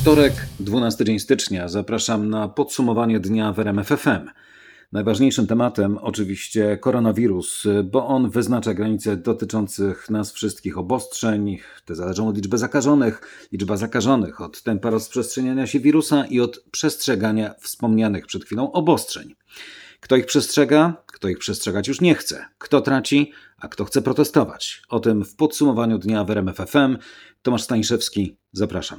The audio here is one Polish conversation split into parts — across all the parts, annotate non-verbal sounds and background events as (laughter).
Wtorek, 12 dzień stycznia. Zapraszam na podsumowanie dnia w. Najważniejszym tematem oczywiście koronawirus, bo on wyznacza granice dotyczących nas wszystkich obostrzeń. Te zależą od liczby zakażonych, liczba zakażonych, od tempa rozprzestrzeniania się wirusa i od przestrzegania wspomnianych przed chwilą obostrzeń. Kto ich przestrzega, kto ich przestrzegać już nie chce, kto traci, a kto chce protestować. O tym w podsumowaniu dnia w. Tomasz Staniszewski, zapraszam.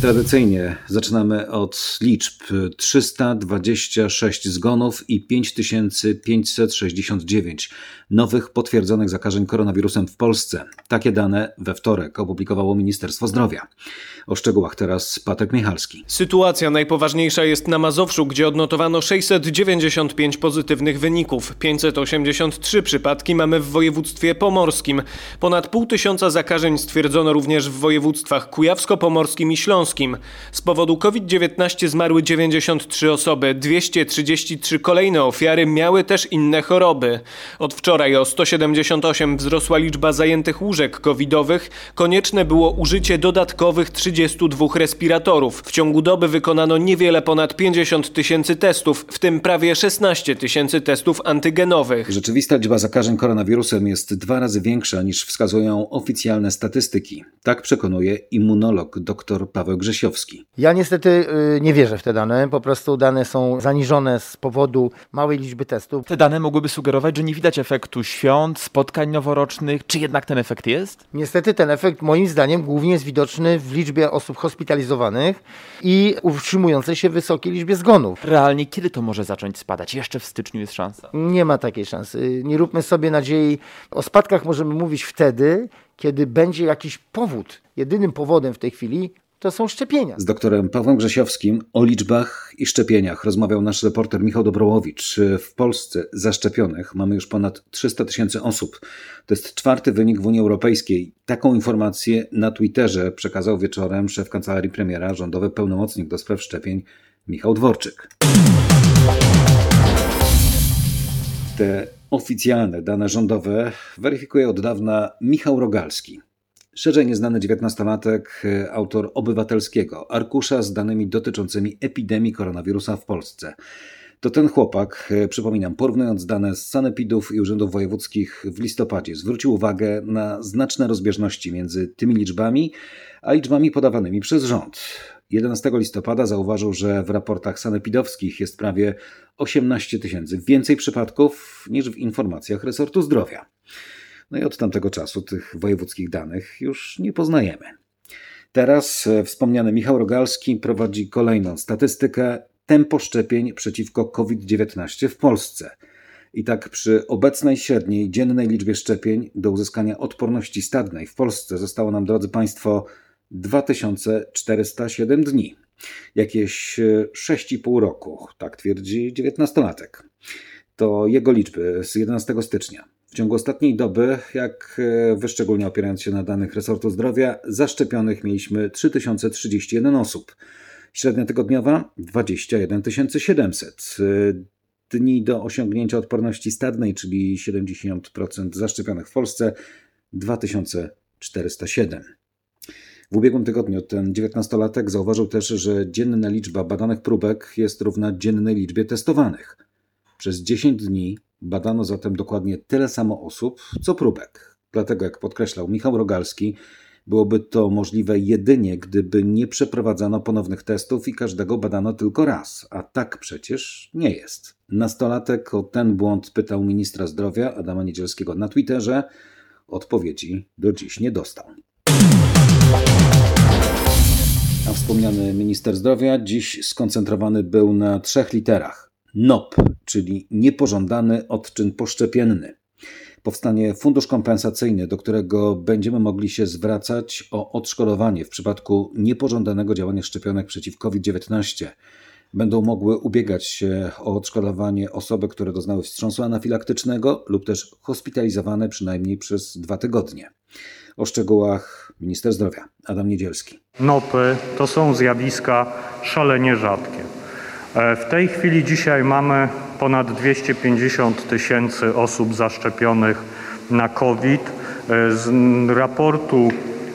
Tradycyjnie zaczynamy od liczb 326 zgonów i 5569 nowych potwierdzonych zakażeń koronawirusem w Polsce. Takie dane we wtorek opublikowało Ministerstwo Zdrowia. O szczegółach teraz Patryk Michalski. Sytuacja najpoważniejsza jest na Mazowszu, gdzie odnotowano 695 pozytywnych wyników. 583 przypadki mamy w województwie pomorskim. Ponad pół tysiąca zakażeń stwierdzono również w województwach kujawsko-pomorskim i śląskim. Z powodu COVID-19 zmarły 93 osoby. 233 kolejne ofiary miały też inne choroby. Od wczoraj o 178 wzrosła liczba zajętych łóżek covidowych. Konieczne było użycie dodatkowych 32 respiratorów. W ciągu doby wykonano niewiele ponad 50 tysięcy testów, w tym prawie 16 tysięcy testów antygenowych. Rzeczywista liczba zakażeń koronawirusem jest dwa razy większa niż wskazują oficjalne statystyki. Tak przekonuje immunolog dr Paweł Grzesiowski. Ja niestety y, nie wierzę w te dane. Po prostu dane są zaniżone z powodu małej liczby testów. Te dane mogłyby sugerować, że nie widać efektu świąt, spotkań noworocznych. Czy jednak ten efekt jest? Niestety ten efekt moim zdaniem głównie jest widoczny w liczbie osób hospitalizowanych i utrzymującej się wysokiej liczbie zgonów. Realnie kiedy to może zacząć spadać? Jeszcze w styczniu jest szansa. Nie ma takiej szansy. Nie róbmy sobie nadziei. O spadkach możemy mówić wtedy, kiedy będzie jakiś powód. Jedynym powodem w tej chwili to są szczepienia. Z doktorem Pawłem Grzesiowskim o liczbach i szczepieniach rozmawiał nasz reporter Michał Dobrołowicz. W Polsce zaszczepionych mamy już ponad 300 tysięcy osób. To jest czwarty wynik w Unii Europejskiej. Taką informację na Twitterze przekazał wieczorem szef kancelarii premiera, rządowy pełnomocnik do spraw szczepień Michał Dworczyk. Te oficjalne dane rządowe weryfikuje od dawna Michał Rogalski. Szerzej nieznany dziewiętnastolatek, autor obywatelskiego arkusza z danymi dotyczącymi epidemii koronawirusa w Polsce. To ten chłopak, przypominam, porównując dane z sanepidów i urzędów wojewódzkich w listopadzie, zwrócił uwagę na znaczne rozbieżności między tymi liczbami a liczbami podawanymi przez rząd. 11 listopada zauważył, że w raportach sanepidowskich jest prawie 18 tysięcy więcej przypadków niż w informacjach resortu zdrowia. No i od tamtego czasu tych wojewódzkich danych już nie poznajemy. Teraz wspomniany Michał Rogalski prowadzi kolejną statystykę tempo szczepień przeciwko COVID-19 w Polsce. I tak przy obecnej średniej dziennej liczbie szczepień do uzyskania odporności stadnej w Polsce zostało nam, drodzy Państwo, 2407 dni. Jakieś 6,5 roku, tak twierdzi 19-latek. To jego liczby z 11 stycznia. W ciągu ostatniej doby, jak wyszczególnie opierając się na danych resortu zdrowia, zaszczepionych mieliśmy 3031 osób. Średnia tygodniowa 21 700. Dni do osiągnięcia odporności stadnej, czyli 70% zaszczepionych w Polsce 2407. W ubiegłym tygodniu ten 19-latek zauważył też, że dzienna liczba badanych próbek jest równa dziennej liczbie testowanych. Przez 10 dni badano zatem dokładnie tyle samo osób, co próbek. Dlatego, jak podkreślał Michał Rogalski, byłoby to możliwe jedynie, gdyby nie przeprowadzano ponownych testów i każdego badano tylko raz, a tak przecież nie jest. Nastolatek o ten błąd pytał ministra zdrowia Adama Niedzielskiego na Twitterze. Odpowiedzi do dziś nie dostał. A wspomniany minister zdrowia dziś skoncentrowany był na trzech literach. NOP, czyli niepożądany odczyn poszczepienny. Powstanie fundusz kompensacyjny, do którego będziemy mogli się zwracać o odszkodowanie w przypadku niepożądanego działania szczepionek przeciw COVID-19. Będą mogły ubiegać się o odszkodowanie osoby, które doznały wstrząsu anafilaktycznego lub też hospitalizowane przynajmniej przez dwa tygodnie. O szczegółach minister zdrowia Adam Niedzielski. Nopy to są zjawiska szalenie rzadkie. W tej chwili dzisiaj mamy ponad 250 tysięcy osób zaszczepionych na COVID. Z raportu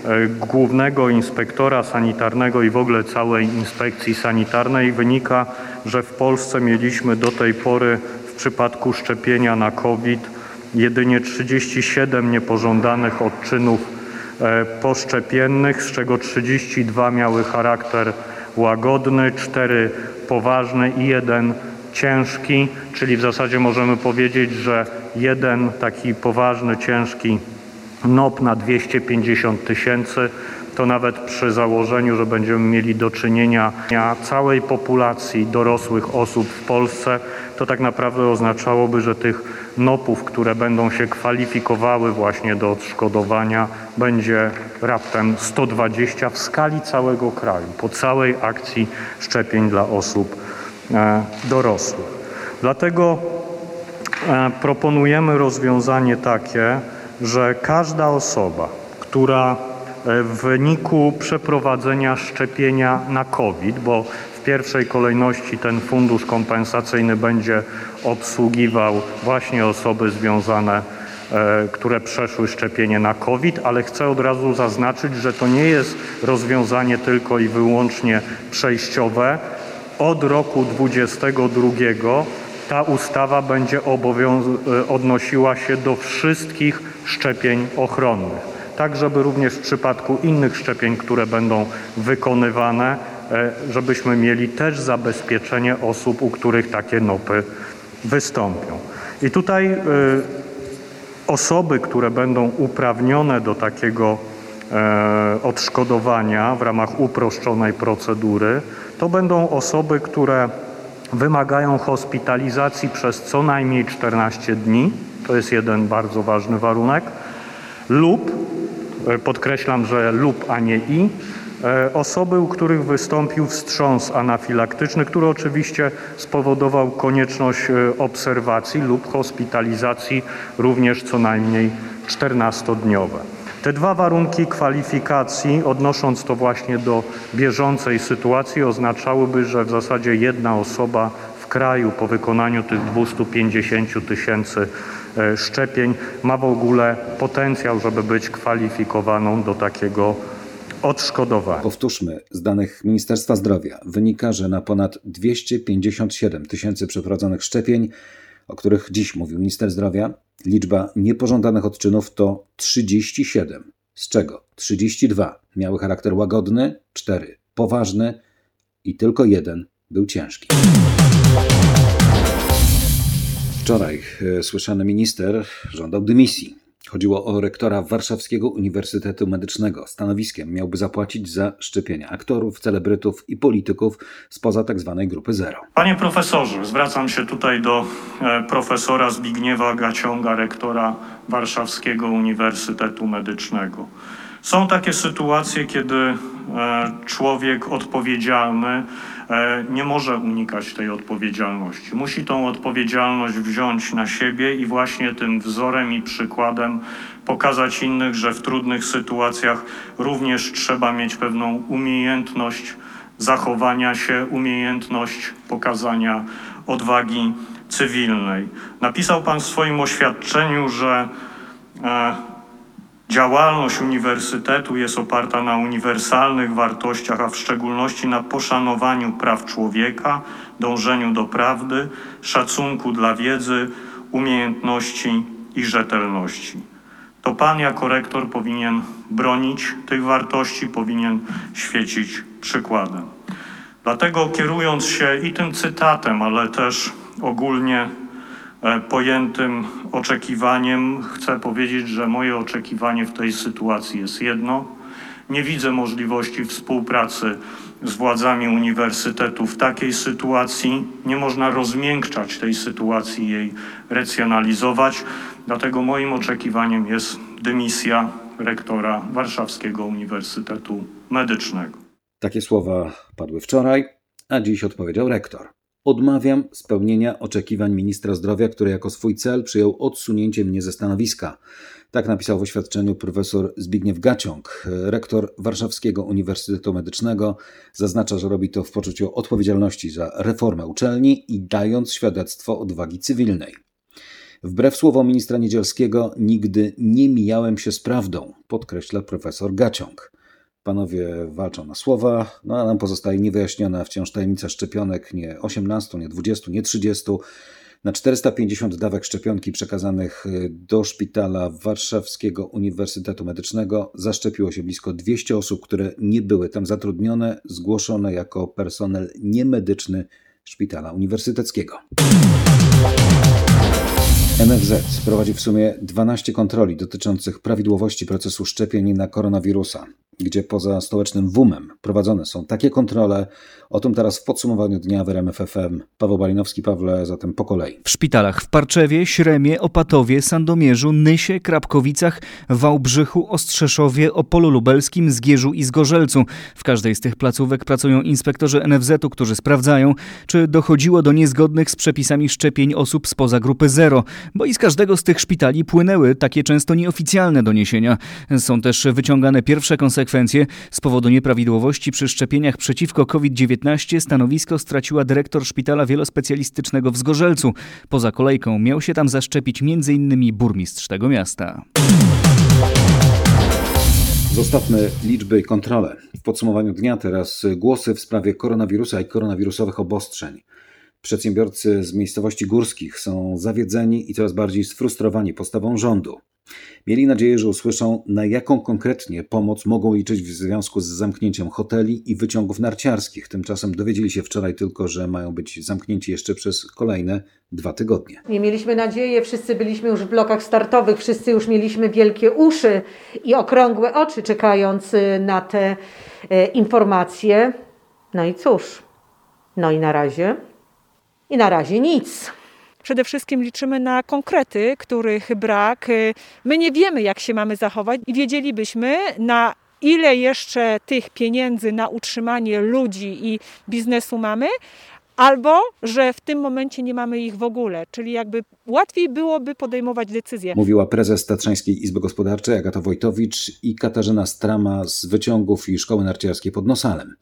e, głównego inspektora sanitarnego i w ogóle całej inspekcji sanitarnej wynika, że w Polsce mieliśmy do tej pory w przypadku szczepienia na COVID jedynie 37 niepożądanych odczynów e, poszczepiennych, z czego 32 miały charakter łagodny, 4 poważny i jeden ciężki, czyli w zasadzie możemy powiedzieć, że jeden taki poważny, ciężki NOP na 250 tysięcy, to nawet przy założeniu, że będziemy mieli do czynienia całej populacji dorosłych osób w Polsce, to tak naprawdę oznaczałoby, że tych NOP-ów, które będą się kwalifikowały właśnie do odszkodowania, będzie raptem 120 w skali całego kraju, po całej akcji szczepień dla osób e, dorosłych. Dlatego e, proponujemy rozwiązanie takie, że każda osoba, która e, w wyniku przeprowadzenia szczepienia na COVID, bo w pierwszej kolejności ten fundusz kompensacyjny będzie obsługiwał właśnie osoby związane, e, które przeszły szczepienie na COVID, ale chcę od razu zaznaczyć, że to nie jest rozwiązanie tylko i wyłącznie przejściowe. Od roku 2022 ta ustawa będzie e, odnosiła się do wszystkich szczepień ochronnych. Tak, żeby również w przypadku innych szczepień, które będą wykonywane, żebyśmy mieli też zabezpieczenie osób, u których takie nopy wystąpią. I tutaj e, osoby, które będą uprawnione do takiego odszkodowania w ramach uproszczonej procedury, to będą osoby, które wymagają hospitalizacji przez co najmniej 14 dni. To jest jeden bardzo ważny warunek. Lub, e, podkreślam, że lub, a nie i, e, osoby, u których wystąpił wstrząs anafilaktyczny, który oczywiście spowodował konieczność e, obserwacji lub hospitalizacji również co najmniej 14-dniowe. Te dwa warunki kwalifikacji, odnosząc to właśnie do bieżącej sytuacji, oznaczałyby, że w zasadzie jedna osoba w kraju po wykonaniu tych 250 tysięcy e, szczepień ma w ogóle potencjał, żeby być kwalifikowaną do takiego odszkodowania. Powtórzmy, z danych Ministerstwa Zdrowia wynika, że na ponad 257 tysięcy przeprowadzonych szczepień, o których dziś mówił minister zdrowia, Liczba niepożądanych odczynów to 37, z czego 32 miały charakter łagodny, 4 poważny i tylko jeden był ciężki. Wczoraj e, słyszany minister żądał dymisji. Chodziło o rektora Warszawskiego Uniwersytetu Medycznego. Stanowiskiem miałby zapłacić za szczepienia aktorów, celebrytów i polityków spoza tzw. Tak grupy zero. Panie profesorze, zwracam się tutaj do e, profesora Zbigniewa Gaciąga, rektora Warszawskiego Uniwersytetu Medycznego. Są takie sytuacje, kiedy e, człowiek odpowiedzialny E, nie może unikać tej odpowiedzialności. Musi tą odpowiedzialność wziąć na siebie i właśnie tym wzorem i przykładem pokazać innych, że w trudnych sytuacjach również trzeba mieć pewną umiejętność zachowania się, umiejętność pokazania odwagi cywilnej. Napisał Pan w swoim oświadczeniu, że e, Działalność uniwersytetu jest oparta na uniwersalnych wartościach, a w szczególności na poszanowaniu praw człowieka, dążeniu do prawdy, szacunku dla wiedzy, umiejętności i rzetelności. To Pan jako rektor powinien bronić tych wartości, powinien świecić przykładem. Dlatego kierując się i tym cytatem, ale też ogólnie pojętym oczekiwaniem chcę powiedzieć, że moje oczekiwanie w tej sytuacji jest jedno. Nie widzę możliwości współpracy z władzami uniwersytetu w takiej sytuacji. Nie można rozmiękczać tej sytuacji, jej racjonalizować. Dlatego moim oczekiwaniem jest dymisja rektora Warszawskiego Uniwersytetu Medycznego. Takie słowa padły wczoraj, a dziś odpowiedział rektor. Odmawiam spełnienia oczekiwań ministra zdrowia, który jako swój cel przyjął odsunięcie mnie ze stanowiska. Tak napisał w oświadczeniu profesor Zbigniew Gaciąg, rektor Warszawskiego Uniwersytetu Medycznego. Zaznacza, że robi to w poczuciu odpowiedzialności za reformę uczelni i dając świadectwo odwagi cywilnej. Wbrew słowom ministra Niedzielskiego, nigdy nie mijałem się z prawdą, podkreśla profesor Gaciąg. Panowie walczą na słowa, no a nam pozostaje niewyjaśniona wciąż tajemnica szczepionek nie 18, nie 20, nie 30. Na 450 dawek szczepionki przekazanych y, do szpitala Warszawskiego Uniwersytetu Medycznego zaszczepiło się blisko 200 osób, które nie były tam zatrudnione, zgłoszone jako personel niemedyczny szpitala uniwersyteckiego. NFZ prowadzi w sumie 12 kontroli dotyczących prawidłowości procesu szczepień na koronawirusa gdzie poza stołecznym WUM-em prowadzone są takie kontrole. O tym teraz w podsumowaniu dnia w RMFFM. Paweł Balinowski, Pawle, zatem po kolei. W szpitalach w Parczewie, Śremie, Opatowie, Sandomierzu, Nysie, Krapkowicach, Wałbrzychu, Ostrzeszowie, Opolu Lubelskim, Zgierzu i Zgorzelcu. W każdej z tych placówek pracują inspektorzy NFZ-u, którzy sprawdzają, czy dochodziło do niezgodnych z przepisami szczepień osób spoza grupy zero, bo i z każdego z tych szpitali płynęły takie często nieoficjalne doniesienia. Są też wyciągane pierwsze konsekwencje konsekwencje. Z powodu nieprawidłowości przy szczepieniach przeciwko COVID-19 stanowisko straciła dyrektor szpitala wielospecjalistycznego w Zgorzelcu. Poza kolejką miał się tam zaszczepić m.in. burmistrz tego miasta. Zostawmy liczby i kontrole. W podsumowaniu dnia teraz głosy w sprawie koronawirusa i koronawirusowych obostrzeń. Przedsiębiorcy z miejscowości górskich są zawiedzeni i coraz bardziej sfrustrowani postawą rządu. Mieli nadzieję, że usłyszą, na jaką konkretnie pomoc mogą liczyć w związku z zamknięciem hoteli i wyciągów narciarskich. Tymczasem dowiedzieli się wczoraj tylko, że mają być zamknięci jeszcze przez kolejne dwa tygodnie. Nie mieliśmy nadziei, wszyscy byliśmy już w blokach startowych, wszyscy już mieliśmy wielkie uszy i okrągłe oczy, czekając y, na te e, informacje. No i cóż, no i na razie, i na razie nic. Przede wszystkim liczymy na konkrety, których brak. My nie wiemy, jak się mamy zachować i wiedzielibyśmy, na ile jeszcze tych pieniędzy na utrzymanie ludzi i biznesu mamy, albo że w tym momencie nie mamy ich w ogóle, czyli jakby łatwiej byłoby podejmować decyzje. Mówiła prezes Tatrzańskiej Izby Gospodarczej Agata Wojtowicz i Katarzyna Strama z wyciągów i szkoły narciarskiej pod Nosalem.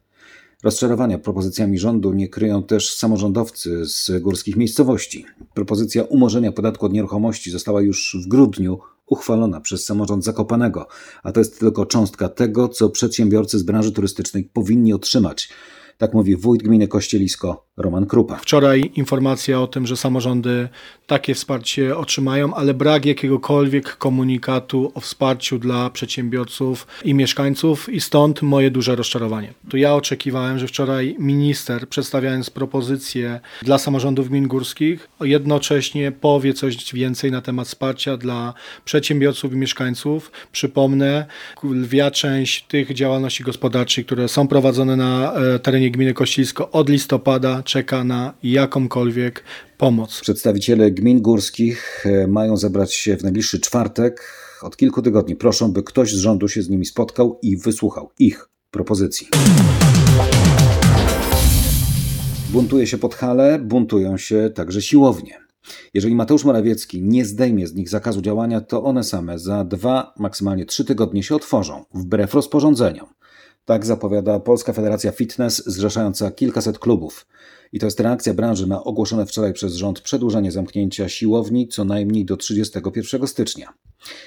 Rozczarowania propozycjami rządu nie kryją też samorządowcy z górskich miejscowości. Propozycja umorzenia podatku od nieruchomości została już w grudniu uchwalona przez samorząd Zakopanego, a to jest tylko cząstka tego, co przedsiębiorcy z branży turystycznej powinni otrzymać. Tak mówi wójt gminy Kościelisko Roman Krupa. Wczoraj informacja o tym, że samorządy takie wsparcie otrzymają, ale brak jakiegokolwiek komunikatu o wsparciu dla przedsiębiorców i mieszkańców i stąd moje duże rozczarowanie. To ja oczekiwałem, że wczoraj minister przedstawiając propozycje dla samorządów gmin górskich jednocześnie powie coś więcej na temat wsparcia dla przedsiębiorców i mieszkańców. Przypomnę, lwia część tych działalności gospodarczych, które są prowadzone na e, terenie gminy Kościelisko od listopada czeka na jakąkolwiek pomoc. Przedstawiciele gmin górskich e, mają zebrać się w najbliższy czwartek. Od kilku tygodni proszą, by ktoś z rządu się z nimi spotkał i wysłuchał ich propozycji. Buntuje się Podhale, buntują się także siłownie. Jeżeli Mateusz Morawiecki nie zdejmie z nich zakazu działania, to one same za dwa, maksymalnie trzy tygodnie się otworzą, wbrew rozporządzeniom. Tak zapowiada Polska Federacja Fitness, zrzeszająca kilkaset klubów. I to jest reakcja branży na ogłoszone wczoraj przez rząd przedłużenie zamknięcia siłowni co najmniej do 31 stycznia.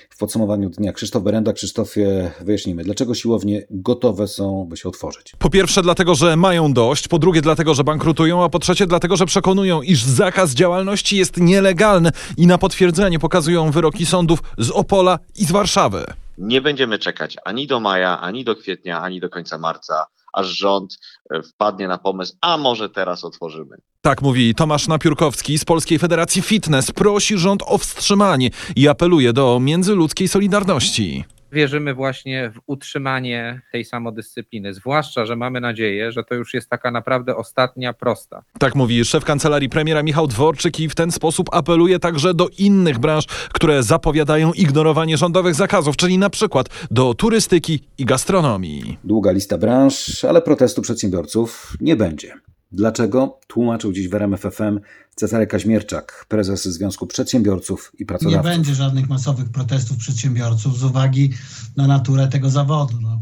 W podsumowaniu dnia Krzysztof Berenda. Krzysztofie, wyjaśnijmy, dlaczego siłownie gotowe są, by się otworzyć? Po pierwsze dlatego, że mają dość, po drugie dlatego, że bankrutują, a po trzecie dlatego, że przekonują, iż zakaz działalności jest nielegalny i na potwierdzenie pokazują wyroki sądów z Opola i z Warszawy. Nie będziemy czekać ani do maja, ani do kwietnia, ani do końca marca, aż rząd e, wpadnie na pomysł, a może teraz otworzymy. Tak mówi Tomasz Napiórkowski z Polskiej Federacji Fitness. Prosi rząd o wstrzymanie i apeluje do międzyludzkiej solidarności wierzymy właśnie w utrzymanie tej samodyscypliny. Zwłaszcza, że mamy nadzieję, że to już jest taka naprawdę ostatnia prosta. Tak mówi szef kancelarii premiera Michał Dworczyk i w ten sposób apeluje także do innych branż, które zapowiadają ignorowanie rządowych zakazów, czyli na przykład do turystyki i gastronomii. Długa lista branż, ale protestu przedsiębiorców nie będzie. Dlaczego? Tłumaczył dziś w RMF FM Cezary Kaźmierczak, prezes Związku Przedsiębiorców i Pracodawców. Nie będzie żadnych masowych protestów przedsiębiorców z uwagi na naturę tego zawodu. No,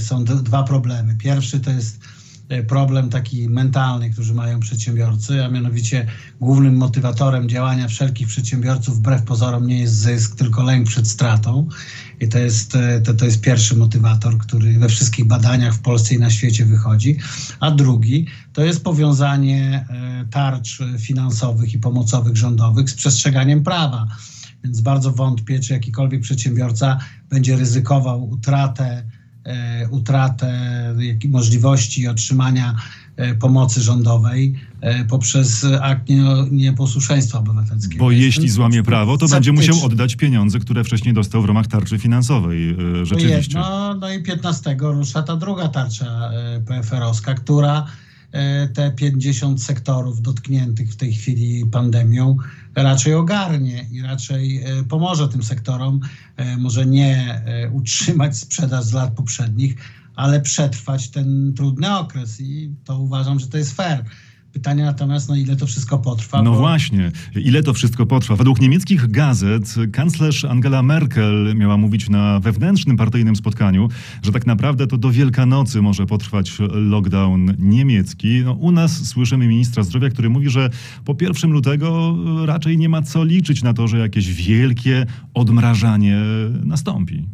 są dwa problemy. Pierwszy to jest problem taki mentalny, który mają przedsiębiorcy, a mianowicie głównym motywatorem działania wszelkich przedsiębiorców wbrew pozorom nie jest zysk, tylko lęk przed stratą. I to jest, e, to, to jest pierwszy motywator, który we wszystkich badaniach w Polsce i na świecie wychodzi. A drugi to jest powiązanie e, tarcz finansowych i pomocowych rządowych z przestrzeganiem prawa. Więc bardzo wątpię, czy jakikolwiek przedsiębiorca będzie ryzykował utratę, e, utratę jak- możliwości otrzymania e, pomocy rządowej e, poprzez akt nie, nieposłuszeństwa obywatelskiego. Bo jeśli złamie prawo, to będzie musiał oddać pieniądze, które wcześniej dostał w ramach tarczy finansowej. e, Rzeczywiście. jedno, no i 15 rusza ta druga tarcza e, PFR-owska, która e, te 50 sektorów dotkniętych w tej chwili pandemią raczej ogarnie i raczej e, pomoże tym sektorom, e, może nie e, utrzymać sprzedaż z lat poprzednich, ale przetrwać ten trudny okres i to uważam, że to jest fair. Pytanie natomiast, no ile to wszystko potrwa? No bo- właśnie, ile to wszystko potrwa? Według niemieckich gazet kanclerz Angela Merkel miała mówić na wewnętrznym partyjnym spotkaniu, że tak naprawdę to do Wielkanocy może potrwać lockdown niemiecki. No, u nas słyszymy ministra zdrowia, który mówi, że po 1 lutego raczej nie ma co liczyć na to, że jakieś wielkie odmrażanie nastąpi.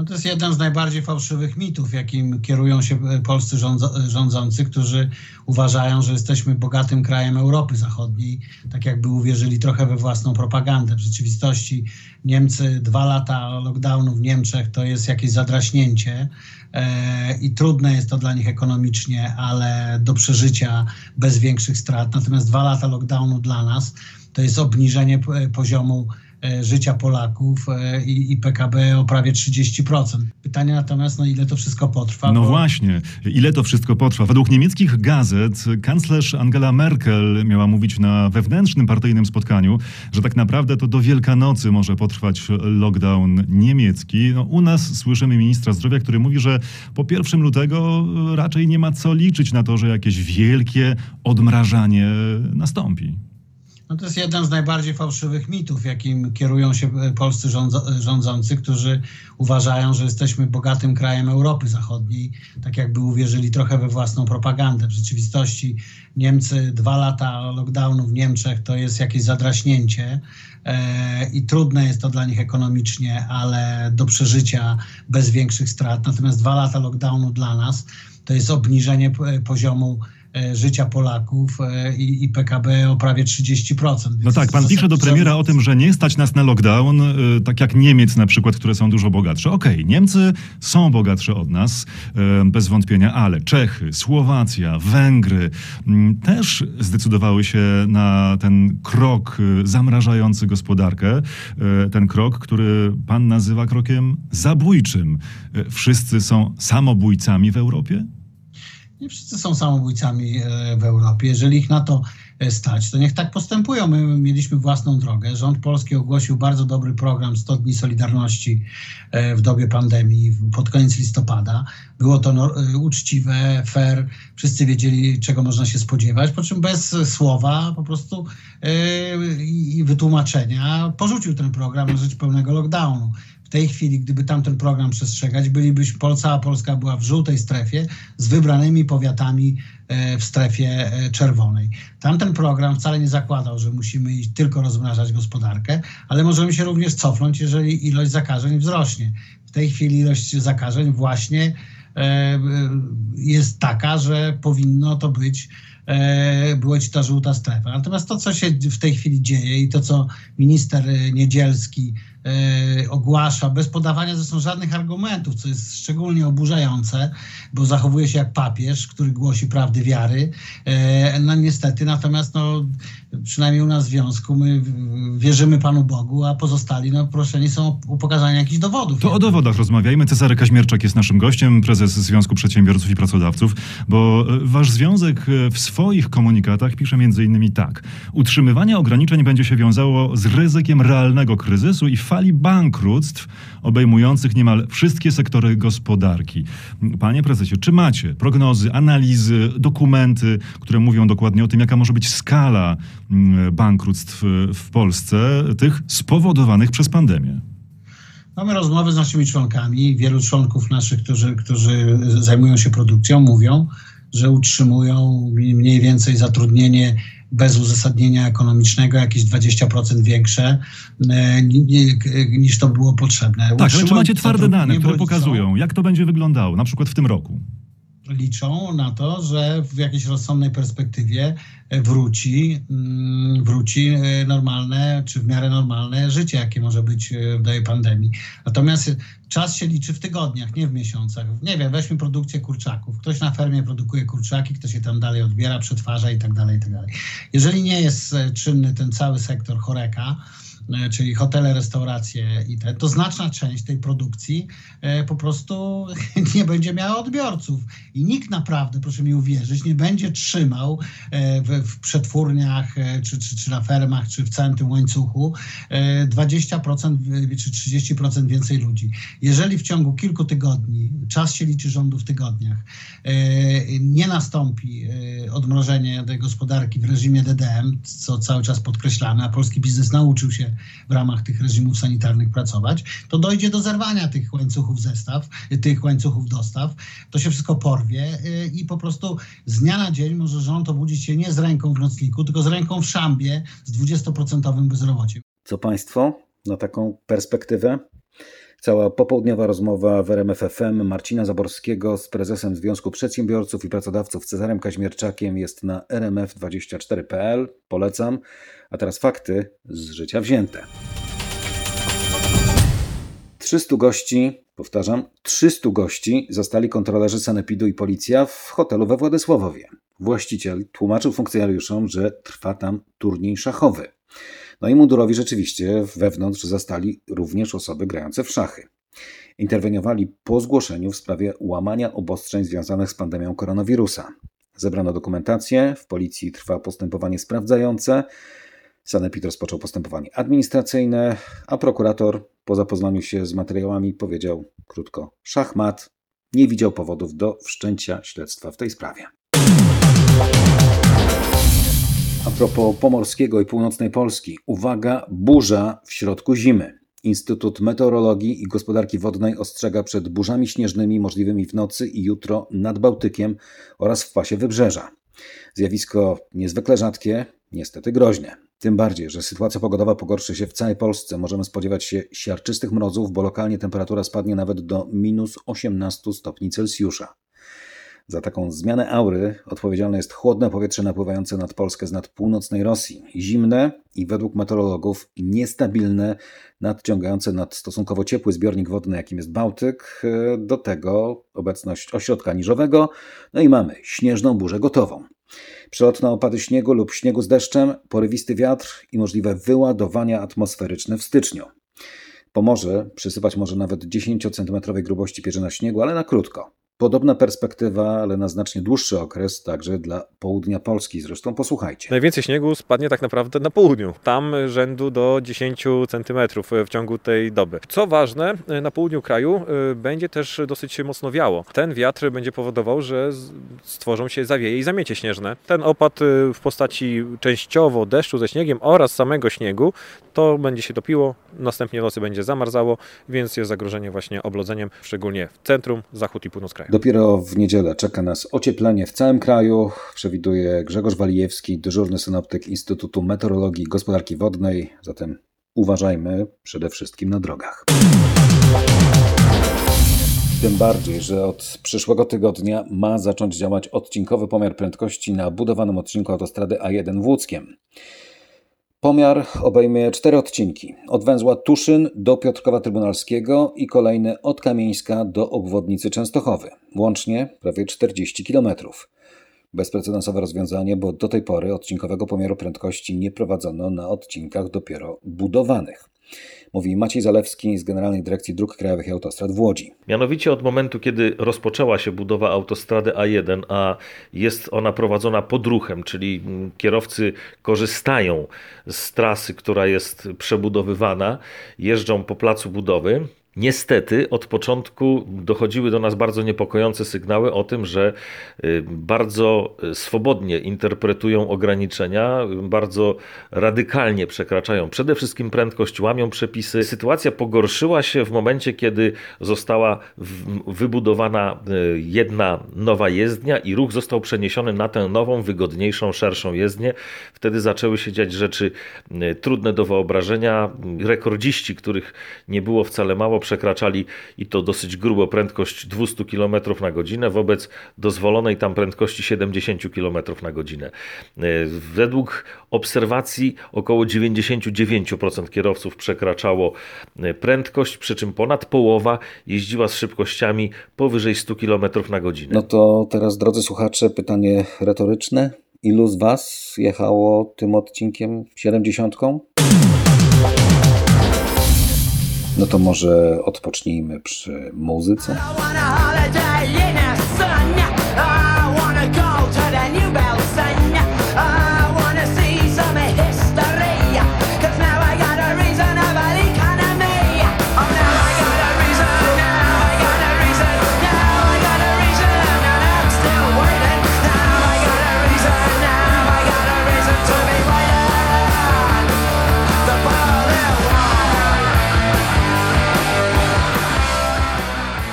No to jest jeden z najbardziej fałszywych mitów, jakim kierują się e, polscy rządzo- rządzący, którzy uważają, że jesteśmy bogatym krajem Europy Zachodniej, tak jakby uwierzyli trochę we własną propagandę. W rzeczywistości Niemcy, dwa lata lockdownu w Niemczech to jest jakieś zadraśnięcie e, i trudne jest to dla nich ekonomicznie, ale do przeżycia bez większych strat. Natomiast dwa lata lockdownu dla nas to jest obniżenie p- poziomu e, życia Polaków e, i, i PKB o prawie 30%. Pytanie natomiast, no ile to wszystko potrwa? No bo- właśnie, ile to wszystko potrwa? Według niemieckich gazet kanclerz Angela Merkel miała mówić na wewnętrznym partyjnym spotkaniu, że tak naprawdę to do Wielkanocy może potrwać lockdown niemiecki. No, u nas słyszymy ministra zdrowia, który mówi, że po 1 lutego raczej nie ma co liczyć na to, że jakieś wielkie odmrażanie nastąpi. No to jest jeden z najbardziej fałszywych mitów, jakim kierują się e, polscy rządzo- rządzący, którzy uważają, że jesteśmy bogatym krajem Europy Zachodniej, tak jakby uwierzyli trochę we własną propagandę. W rzeczywistości Niemcy, dwa lata lockdownu w Niemczech to jest jakieś zadraśnięcie e, i trudne jest to dla nich ekonomicznie, ale do przeżycia bez większych strat. Natomiast dwa lata lockdownu dla nas to jest obniżenie poziomu e, życia Polaków e, i, i PKB o prawie 30%. No tak, pan pisze do premiera o tym, że nie stać nas na lockdown, y, tak jak Niemiec na przykład, które są dużo bogatsze. Okej, Niemcy są bogatsze od nas, bez wątpienia, ale Czechy, Słowacja, Węgry też zdecydowały się na ten krok zamrażający gospodarkę. Ten krok, który pan nazywa krokiem zabójczym. Wszyscy są samobójcami w Europie? Nie wszyscy są samobójcami e, w Europie. Jeżeli ich na to e, stać, to niech tak postępują. My mieliśmy własną drogę. Rząd polski ogłosił bardzo dobry program 100 dni Solidarności e, w dobie pandemii pod koniec listopada. Było to uczciwe, fair. Wszyscy wiedzieli, czego można się spodziewać, po czym bez słowa po prostu i wytłumaczenia porzucił ten program na rzecz pełnego lockdownu. Tej chwili, gdyby tamten program przestrzegać, bylibyśmy, cała Polska była w żółtej strefie z wybranymi powiatami e, w strefie e, czerwonej. Tamten program wcale nie zakładał, że musimy tylko rozmrażać gospodarkę, ale możemy się również cofnąć, jeżeli ilość zakażeń wzrośnie. W tej chwili ilość zakażeń właśnie e, jest taka, że powinno to być e, być ta żółta strefa. Natomiast to, co się w tej chwili dzieje i to, co minister Niedzielski ogłasza, bez podawania zresztą żadnych argumentów, co jest szczególnie oburzające, bo zachowuje się jak papież, który głosi prawdy wiary. E, no niestety, natomiast no, przynajmniej u nas w związku my wierzymy Panu Bogu, a pozostali no, proszeni są o pokazanie jakichś dowodów. To o dowodach rozmawiajmy. Cezary Kaźmierczak jest naszym gościem, prezes Związku Przedsiębiorców i Pracodawców, bo e, wasz związek e, w swoich komunikatach pisze między innymi tak. Utrzymywanie ograniczeń będzie się wiązało z ryzykiem realnego kryzysu i fali bankructw obejmujących niemal wszystkie sektory gospodarki. Panie prezesie, czy macie prognozy, analizy, dokumenty, które mówią dokładnie o tym, jaka może być skala bankructw e, w Polsce, tych spowodowanych przez pandemię? Mamy rozmowy z naszymi członkami. Wielu członków naszych, którzy, którzy zajmują się produkcją, mówią, że utrzymują mniej więcej zatrudnienie bez uzasadnienia ekonomicznego, jakieś 20% większe e, niż to było potrzebne. Tak, ale czy macie twarde dane, które pokazują, jak to będzie wyglądało, na przykład w tym roku? liczą na to, że w jakiejś rozsądnej perspektywie wróci, mm, wróci e, normalne, czy w miarę normalne życie, jakie może być e, w tej pandemii. Natomiast czas się liczy w tygodniach, nie w miesiącach. Nie wiem, weźmy produkcję kurczaków. Ktoś na fermie produkuje kurczaki, ktoś je tam dalej odbiera, przetwarza i tak dalej, i tak dalej. Jeżeli nie jest e, czynny ten cały sektor choreka, E, czyli hotele, restauracje i te, to znaczna część tej produkcji e, po prostu (laughs) nie będzie miała odbiorców. I nikt naprawdę, proszę mi uwierzyć, nie będzie trzymał e, w, w przetwórniach, czy, czy, czy na fermach, czy w całym tym łańcuchu 20% czy 30% więcej ludzi. Jeżeli w ciągu kilku tygodni, czas się liczy rządu w tygodniach, nie nastąpi odmrożenie tej gospodarki w reżimie DDM, co cały czas podkreślamy, a polski biznes nauczył się w ramach tych reżimów sanitarnych pracować, to dojdzie do zerwania tych łańcuchów zestaw, tych łańcuchów dostaw. To się wszystko porwie y, i po prostu z dnia na dzień może rząd obudzić się nie z ręką w nocniku, tylko z ręką w szambie z 20% bezrobociem. Co Państwo na taką perspektywę? Cała popołudniowa rozmowa w RMF FM Marcina Zaborskiego z prezesem Związku Przedsiębiorców i Pracodawców Cezarem Kaźmierczakiem jest na rmf24.pl. Polecam. A teraz fakty z życia wzięte. 300 gości, powtarzam, 300 gości zostali kontrolerzy sanepidu i policja w hotelu we Władysławowie. Właściciel tłumaczył funkcjonariuszom, że trwa tam turniej szachowy. No i mundurowi rzeczywiście wewnątrz zastali również osoby grające w szachy. Interweniowali po zgłoszeniu w sprawie łamania obostrzeń związanych z pandemią koronawirusa. Zebrano dokumentację, w policji trwa postępowanie sprawdzające. Sanepid rozpoczął postępowanie administracyjne, a prokurator po zapoznaniu się z materiałami powiedział krótko: szachmat, nie widział powodów do wszczęcia śledztwa w tej sprawie. A propos pomorskiego i północnej Polski, uwaga, burza w środku zimy. Instytut Meteorologii i Gospodarki Wodnej ostrzega przed burzami śnieżnymi możliwymi w nocy i jutro nad Bałtykiem oraz w pasie wybrzeża. Zjawisko niezwykle rzadkie, niestety groźne. Tym bardziej, że sytuacja pogodowa pogorszy się w całej Polsce. Możemy spodziewać się siarczystych mrozów, bo lokalnie temperatura spadnie nawet do minus 18 stopni Celsjusza. Za taką zmianę aury odpowiedzialne jest chłodne powietrze napływające nad Polskę z nad północnej Rosji. Zimne i według meteorologów niestabilne, nadciągające nad stosunkowo ciepły zbiornik wodny, jakim jest Bałtyk. Do tego obecność ośrodka niżowego. No i mamy śnieżną burzę gotową. Przelotne opady śniegu lub śniegu z deszczem, porywisty wiatr i możliwe wyładowania atmosferyczne w styczniu. Pomorze przysypać może nawet 10 cm grubości pierzyna śniegu, ale na krótko. Podobna perspektywa, ale na znacznie dłuższy okres, także dla południa Polski. Zresztą posłuchajcie. Najwięcej śniegu spadnie tak naprawdę na południu. Tam rzędu do 10 cm w ciągu tej doby. Co ważne, na południu kraju y, będzie też dosyć mocno wiało. Ten wiatr będzie powodował, że stworzą się zawieje i zamiecie śnieżne. Ten opad w postaci częściowo deszczu ze śniegiem oraz samego śniegu, to będzie się topiło, następnie w nocy będzie zamarzało, więc jest zagrożenie właśnie oblodzeniem, szczególnie w centrum, zachód i północ kraju. Dopiero w niedzielę czeka nas ocieplenie w całym kraju, przewiduje Grzegorz Walijewski, dyżurny synoptyk Instytutu Meteorologii i Gospodarki Wodnej. Zatem uważajmy przede wszystkim na drogach. Tym bardziej, że od przyszłego tygodnia ma zacząć działać odcinkowy pomiar prędkości na budowanym odcinku autostrady A1 w Łódzkiem. Pomiar obejmie cztery odcinki. Od węzła Tuszyn do Piotrkowa Trybunalskiego i kolejny od Kamieńska do obwodnicy Częstochowy. Łącznie prawie 40 km. Bezprecedensowe rozwiązanie, bo do tej pory odcinkowego pomiaru prędkości nie prowadzono na odcinkach dopiero budowanych mówi Maciej Zalewski z Generalnej Dyrekcji Dróg Krajowych i Autostrad w Łodzi. Mianowicie od momentu, kiedy rozpoczęła się budowa autostrady A1, a jest ona prowadzona podruchem, czyli kierowcy korzystają z trasy, która jest przebudowywana, jeżdżą po placu budowy, Niestety od początku dochodziły do nas bardzo niepokojące sygnały o tym, że y, bardzo swobodnie interpretują ograniczenia, bardzo radykalnie przekraczają przede wszystkim prędkość, łamią przepisy. Sytuacja pogorszyła się w momencie, kiedy została wybudowana y, jedna nowa jezdnia i ruch został przeniesiony na tę nową, wygodniejszą, szerszą jezdnię. Wtedy zaczęły się dziać rzeczy y, trudne do wyobrażenia. Rekordziści, których nie było wcale mało, przekraczali i to dosyć grubo prędkość 200 km na godzinę wobec dozwolonej tam prędkości 70 km na godzinę. E, według obserwacji około 99% kierowców przekraczało e, prędkość, przy czym ponad połowa jeździła z szybkościami powyżej 100 km na godzinę. No to teraz, drodzy słuchacze, pytanie retoryczne. Ilu z Was jechało tym odcinkiem 70? No to może odpocznijmy przy muzyce.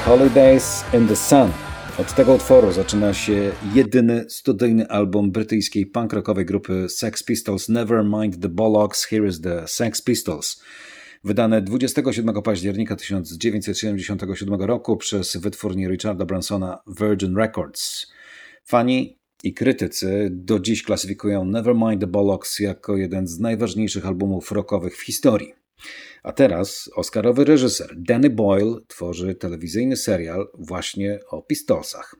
Holidays in the Sun. Od tego utworu zaczyna się jedyny studyjny album brytyjskiej punk rockowej grupy Sex Pistols Never Mind the Bollocks, Here is the Sex Pistols. Wydane 27 października 1977 roku przez wytwórnię Richarda Bransona Virgin Records. Fani i krytycy do dziś klasyfikują Nevermind the Bollocks jako jeden z najważniejszych albumów rockowych w historii. A teraz Oscarowy reżyser Danny Boyle tworzy telewizyjny serial właśnie o pistolsach.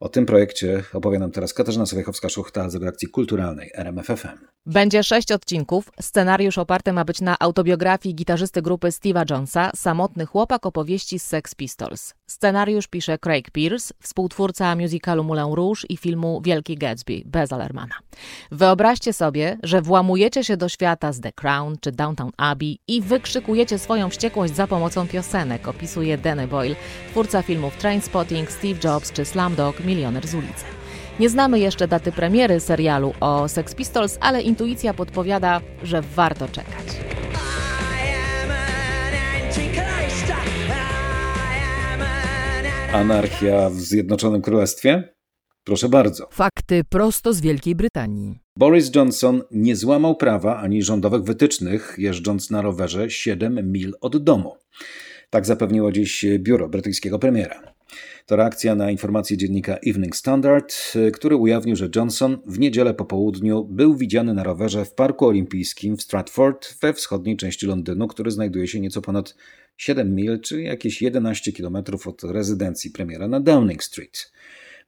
O tym projekcie opowie nam teraz Katarzyna Sowiechowska-Szuchta z redakcji kulturalnej RMFFM. Będzie sześć odcinków. Scenariusz oparty ma być na autobiografii gitarzysty grupy Steve'a Jonesa, samotny chłopak opowieści z Sex Pistols. Scenariusz pisze Craig Pierce, współtwórca musicalu Moulin Rouge i filmu Wielki Gatsby, bez Alermana. Wyobraźcie sobie, że włamujecie się do świata z The Crown czy Downtown Abbey i wykrzykujecie swoją wściekłość za pomocą piosenek, opisuje Danny Boyle, twórca filmów Trainspotting, Steve Jobs czy Slumdog, milioner z ulicy. Nie znamy jeszcze daty premiery serialu o Sex Pistols, ale intuicja podpowiada, że warto czekać. Anarchia w Zjednoczonym Królestwie? Proszę bardzo. Fakty prosto z Wielkiej Brytanii. Boris Johnson nie złamał prawa ani rządowych wytycznych, jeżdżąc na rowerze 7 mil od domu. Tak zapewniło dziś biuro brytyjskiego premiera. To reakcja na informację dziennika Evening Standard, który ujawnił, że Johnson w niedzielę po południu był widziany na rowerze w Parku Olimpijskim w Stratford we wschodniej części Londynu, który znajduje się nieco ponad 7 mil, czy jakieś 11 km od rezydencji premiera na Downing Street.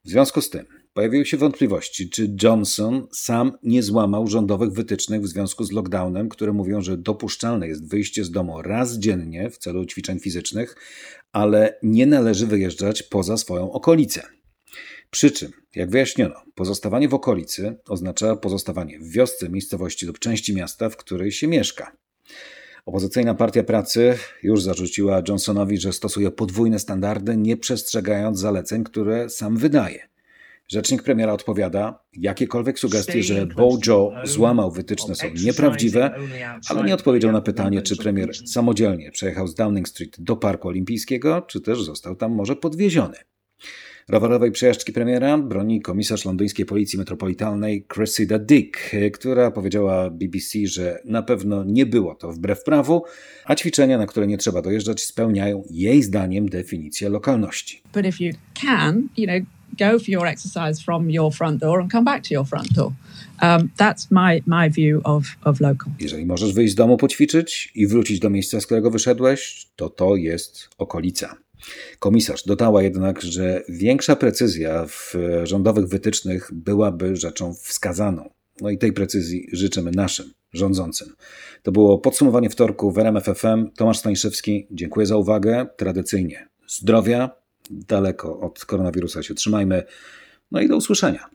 W związku z tym pojawiły się wątpliwości, czy Johnson sam nie złamał rządowych wytycznych w związku z lockdownem, które mówią, że dopuszczalne jest wyjście z domu raz dziennie w celu ćwiczeń fizycznych, ale nie należy wyjeżdżać poza swoją okolicę. Przy czym, jak wyjaśniono, pozostawanie w okolicy oznacza pozostawanie w wiosce, miejscowości lub części miasta, w której się mieszka. Opozycyjna Partia Pracy już zarzuciła Johnsonowi, że stosuje podwójne standardy, nie przestrzegając zaleceń, które sam wydaje. Rzecznik premiera odpowiada, jakiekolwiek sugestie, że Bojo złamał wytyczne są nieprawdziwe, ale nie odpowiedział na pytanie, czy premier samodzielnie przejechał z Downing Street do Parku Olimpijskiego, czy też został tam może podwieziony. Rowerowej przejażdżki premiera broni komisarz londyńskiej Policji Metropolitalnej Cressida Dick, która powiedziała BBC, że na pewno nie było to wbrew prawu, a ćwiczenia, na które nie trzeba dojeżdżać, spełniają jej zdaniem definicję lokalności. But if you can, you know, go for your exercise from your front door and come back to your front door. Um, that's my, my view of, of local. Jeżeli możesz wyjść z domu poćwiczyć i wrócić do miejsca, z którego wyszedłeś, to to jest okolica. Komisarz dodała jednak, że większa precyzja w rządowych wytycznych byłaby rzeczą wskazaną. No i tej precyzji życzymy naszym rządzącym. To było podsumowanie wtorku w RMFFM. Tomasz Stańszewski, dziękuję za uwagę. Tradycyjnie zdrowia, daleko od koronawirusa się trzymajmy. No i do usłyszenia.